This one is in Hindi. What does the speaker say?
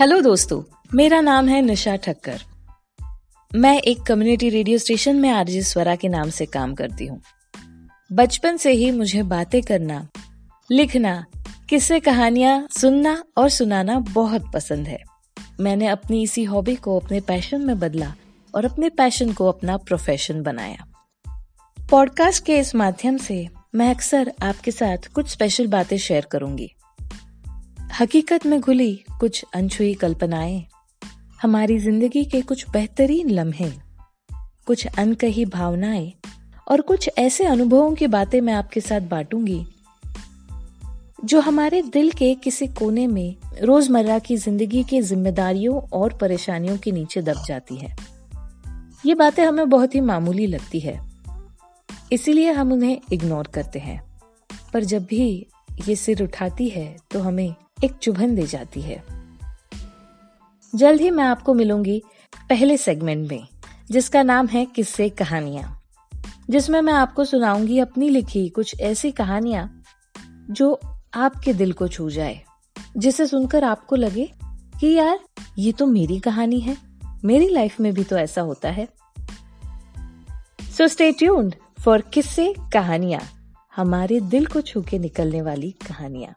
हेलो दोस्तों, मेरा नाम है निशा ठक्कर। मैं एक कम्युनिटी रेडियो स्टेशन में आरजे स्वरा के नाम से काम करती हूँ। बचपन से ही मुझे बातें करना, लिखना, किस्से कहानियाँ सुनना और सुनाना बहुत पसंद है। मैंने अपनी इसी हॉबी को अपने पैशन में बदला और अपने पैशन को अपना प्रोफेशन बनाया। पॉडकास्ट के इस माध्यम से मैं अक्सर आपके साथ कुछ स्पेशल बातें शेयर करूँगी। हकीकत में घुली कुछ अनछुई कल्पनाएँ। हमारी ज़िंदगी के कुछ बेहतरीन लम्हे, कुछ अनकही भावनाएँ और कुछ ऐसे अनुभवों की बातें मैं आपके साथ बांटूँगी, जो हमारे दिल के किसी कोने में रोज़मर्रा की ज़िंदगी की जिम्मेदारियों और परेशानियों के नीचे दब जाती है। ये बातें हमें बहुत ही मामूली लगती है, इसीलिए हम उन्हें इग्नोर करते हैं। पर जब भी ये सिर उठाती है तो हमें एक चुभन दे जाती है। जल्द ही मैं आपको मिलूँगी पहले सेगमेंट में, जिसका नाम है किस्से कहानियाँ, जिसमें मैं आपको सुनाऊँगी अपनी लिखी कुछ ऐसी कहानियाँ जो आपके दिल को छू जाए, जिसे सुनकर आपको लगे कि यार, ये तो मेरी कहानी है। मेरी लाइफ में भी तो ऐसा होता है। सो स्टे ट्यून्ड फॉर किस्से कहानियाँ, हमारे दिल को छू के निकलने वाली कहानियाँ।